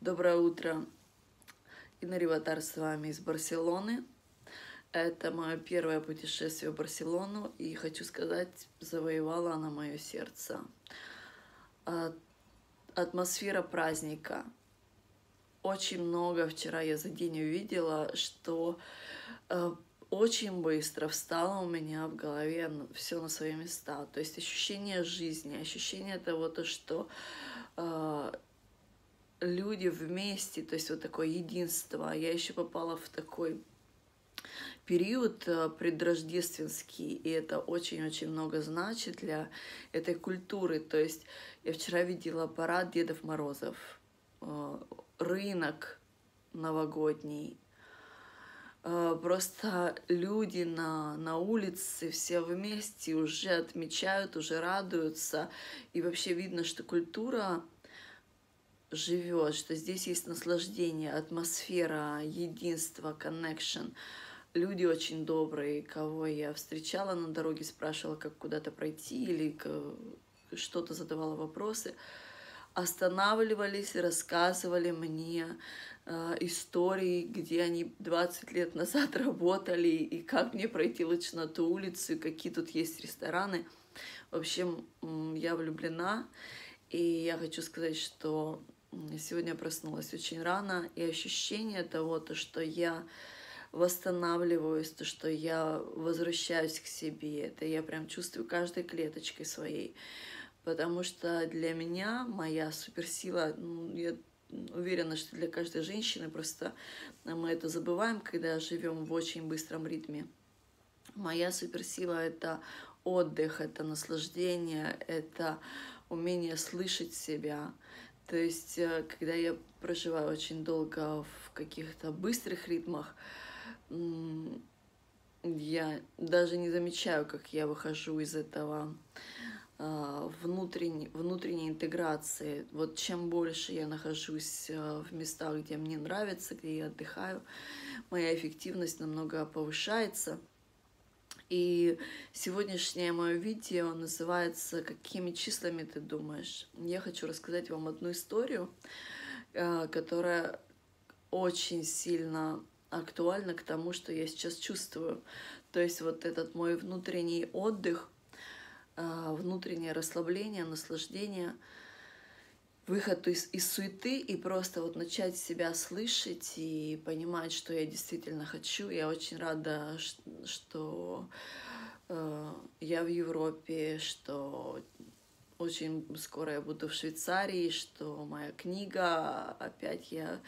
Доброе утро. Инна Риватар с вами из Барселоны. Это мое первое путешествие в Барселону, и хочу сказать, завоевала она мое сердце. А, атмосфера праздника. Очень много вчера я за день увидела, что э, очень быстро встало у меня в голове все на свои места. То есть ощущение жизни, ощущение того, то, что э, люди вместе, то есть вот такое единство. Я еще попала в такой период э, предрождественский, и это очень-очень много значит для этой культуры. То есть я вчера видела парад Дедов Морозов, э, рынок новогодний, э, Просто люди на, на улице все вместе уже отмечают, уже радуются. И вообще видно, что культура живет, что здесь есть наслаждение, атмосфера, единство, connection. Люди очень добрые, кого я встречала на дороге, спрашивала, как куда-то пройти или что-то задавала вопросы, останавливались рассказывали мне э, истории, где они 20 лет назад работали, и как мне пройти лучше на ту улицу, какие тут есть рестораны. В общем, я влюблена, и я хочу сказать, что Сегодня проснулась очень рано, и ощущение того, то, что я восстанавливаюсь, то, что я возвращаюсь к себе, это я прям чувствую каждой клеточкой своей. Потому что для меня моя суперсила, ну, я уверена, что для каждой женщины, просто мы это забываем, когда живем в очень быстром ритме. Моя суперсила — это отдых, это наслаждение, это умение слышать себя, то есть, э, когда я проживаю очень долго в каких-то быстрых ритмах, я даже не замечаю, как я выхожу из этого а, внутренней, внутренней интеграции. Вот чем больше я нахожусь э, в местах, где мне нравится, где я отдыхаю, моя эффективность намного повышается – и сегодняшнее мое видео называется «Какими числами ты думаешь?». Я хочу рассказать вам одну историю, э, которая очень сильно актуальна к тому, что я сейчас чувствую. То есть вот этот мой внутренний отдых, э, внутреннее расслабление, наслаждение — выход из, из суеты и просто вот начать себя слышать и понимать, что я действительно хочу. Я очень рада, что э, я в Европе, что очень скоро я буду в Швейцарии, что моя книга, опять я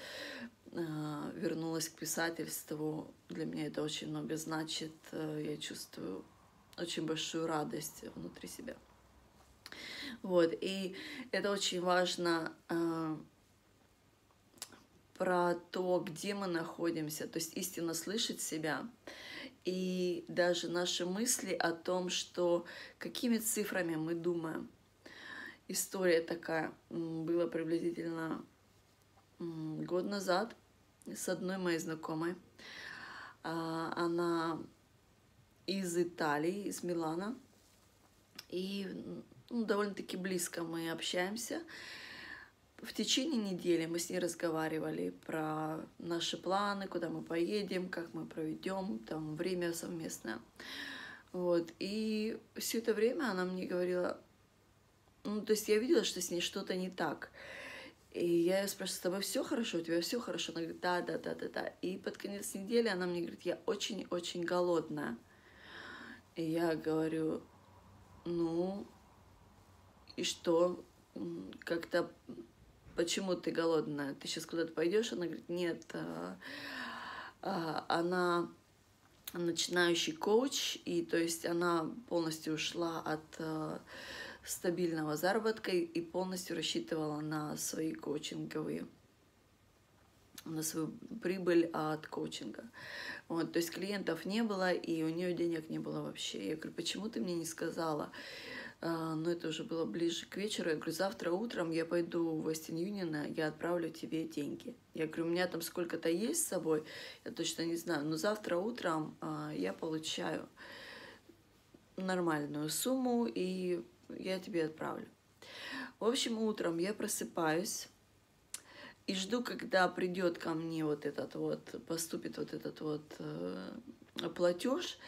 э, вернулась к писательству. Для меня это очень много значит. Э, я чувствую очень большую радость внутри себя. Вот, и это очень важно э, про то, где мы находимся, то есть истинно слышать себя. И даже наши мысли о том, что какими цифрами мы думаем. История такая была приблизительно год назад с одной моей знакомой. А, она из Италии, из Милана. И ну, довольно-таки близко мы общаемся. В течение недели мы с ней разговаривали про наши планы, куда мы поедем, как мы проведем там время совместное. Вот. И все это время она мне говорила, ну, то есть я видела, что с ней что-то не так. И я ее спрашиваю, с тобой все хорошо, у тебя все хорошо? Она говорит, да, да, да, да, да. И под конец недели она мне говорит, я очень-очень голодная. И я говорю, ну, и что? Как-то почему ты голодная? Ты сейчас куда-то пойдешь? Она говорит, нет, а, а, она начинающий коуч, и то есть она полностью ушла от а, стабильного заработка и полностью рассчитывала на свои коучинговые на свою прибыль от коучинга. Вот, то есть клиентов не было, и у нее денег не было вообще. Я говорю, почему ты мне не сказала? А, но это уже было ближе к вечеру. Я говорю, завтра утром я пойду в Western Union, я отправлю тебе деньги. Я говорю, у меня там сколько-то есть с собой, я точно не знаю, но завтра утром а, я получаю нормальную сумму, и я тебе отправлю. В общем, утром я просыпаюсь, И жду, когда придет ко мне вот этот вот, поступит вот этот вот э, платеж.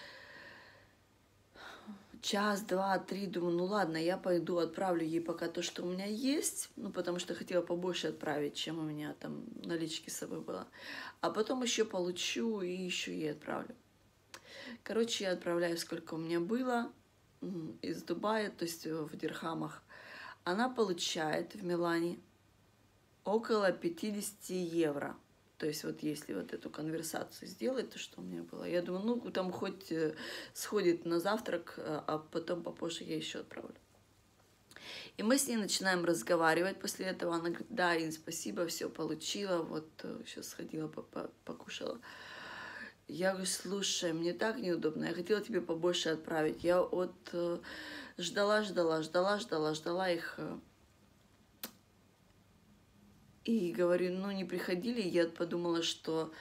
Час, два, три, думаю, ну ладно, я пойду, отправлю ей пока то, что у меня есть, ну потому что хотела побольше отправить, чем у меня там налички с собой было. А потом еще получу и еще ей отправлю. Короче, я отправляю, сколько у меня было из Дубая, то есть в дирхамах. Она получает в Милане около 50 евро. То есть вот если вот эту конверсацию сделать, то что у меня было, я думаю, ну там хоть э, сходит на завтрак, э, а потом попозже я еще отправлю. И мы с ней начинаем разговаривать после этого. Она говорит, да, Ин, спасибо, все получила, вот сейчас э, сходила, покушала. Я говорю, слушай, мне так неудобно, я хотела тебе побольше отправить. Я вот ждала, ждала, ждала, ждала, ждала их и говорю, ну не приходили, я подумала, что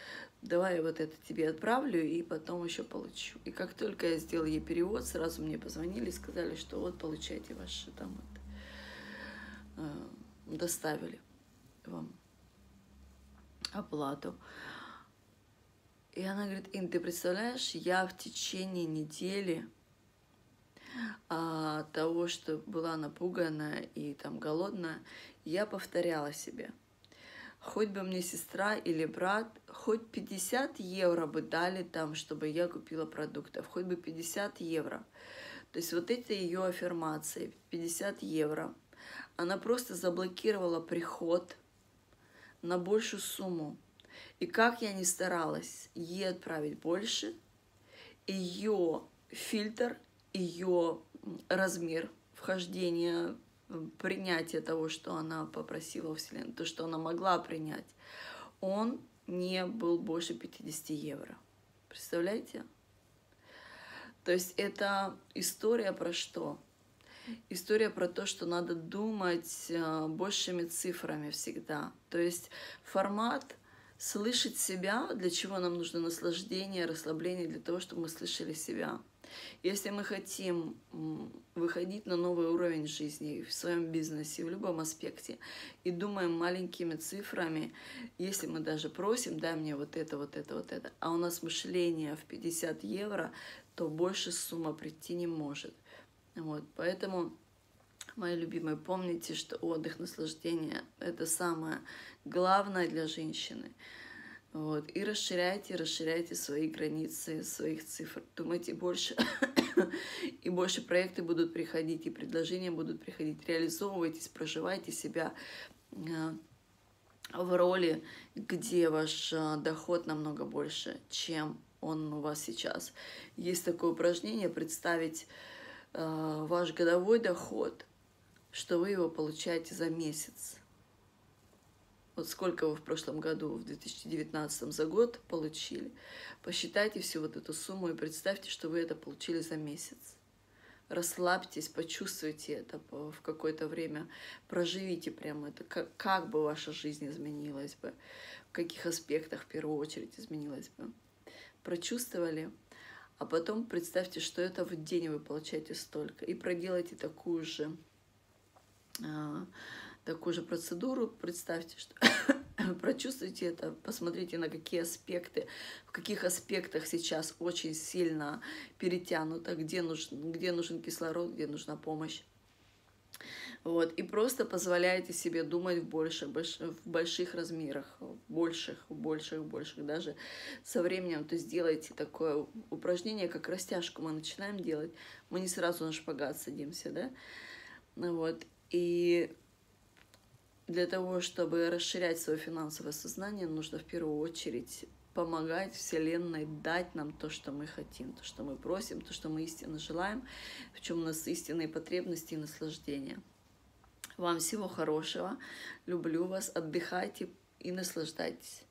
давай вот это тебе отправлю и потом еще получу. И как только я сделала ей перевод, сразу мне позвонили и сказали, что вот получайте ваши там вот, э, доставили вам оплату. И она говорит, Ин, ты представляешь, я в течение недели а, того, что была напугана и там голодная, я повторяла себе – хоть бы мне сестра или брат, хоть 50 евро бы дали там, чтобы я купила продуктов, хоть бы 50 евро. То есть вот эти ее аффирмации, 50 евро, она просто заблокировала приход на большую сумму. И как я ни старалась ей отправить больше, ее фильтр, ее размер вхождения принятие того, что она попросила у Вселенной, то, что она могла принять, он не был больше 50 евро. Представляете? То есть это история про что? История про то, что надо думать э, большими цифрами всегда. То есть формат слышать себя, для чего нам нужно наслаждение, расслабление, для того, чтобы мы слышали себя – если мы хотим выходить на новый уровень жизни в своем бизнесе, в любом аспекте, и думаем маленькими цифрами, если мы даже просим, дай мне вот это, вот это, вот это, а у нас мышление в 50 евро, то больше сумма прийти не может. Вот, поэтому, мои любимые, помните, что отдых, наслаждение – это самое главное для женщины – вот. И расширяйте, расширяйте свои границы, своих цифр. Думайте больше, и больше проекты будут приходить, и предложения будут приходить. Реализовывайтесь, проживайте себя э, в роли, где ваш э, доход намного больше, чем он у вас сейчас. Есть такое упражнение, представить э, ваш годовой доход, что вы его получаете за месяц вот сколько вы в прошлом году, в 2019 за год получили. Посчитайте всю вот эту сумму и представьте, что вы это получили за месяц. Расслабьтесь, почувствуйте это в какое-то время, проживите прямо это, как, как бы ваша жизнь изменилась бы, в каких аспектах в первую очередь изменилась бы. Прочувствовали, а потом представьте, что это в день вы получаете столько, и проделайте такую же а, такую же процедуру. Представьте, что прочувствуйте это, посмотрите, на какие аспекты, в каких аспектах сейчас очень сильно перетянуто, где нужен, где нужен кислород, где нужна помощь. Вот, и просто позволяете себе думать в, больше, в больших размерах, в больших, в больших, в больших. Даже со временем, то есть делайте такое упражнение, как растяжку мы начинаем делать. Мы не сразу на шпагат садимся, да? Вот, и для того, чтобы расширять свое финансовое сознание, нужно в первую очередь помогать Вселенной дать нам то, что мы хотим, то, что мы просим, то, что мы истинно желаем, в чем у нас истинные потребности и наслаждения. Вам всего хорошего. Люблю вас. Отдыхайте и наслаждайтесь.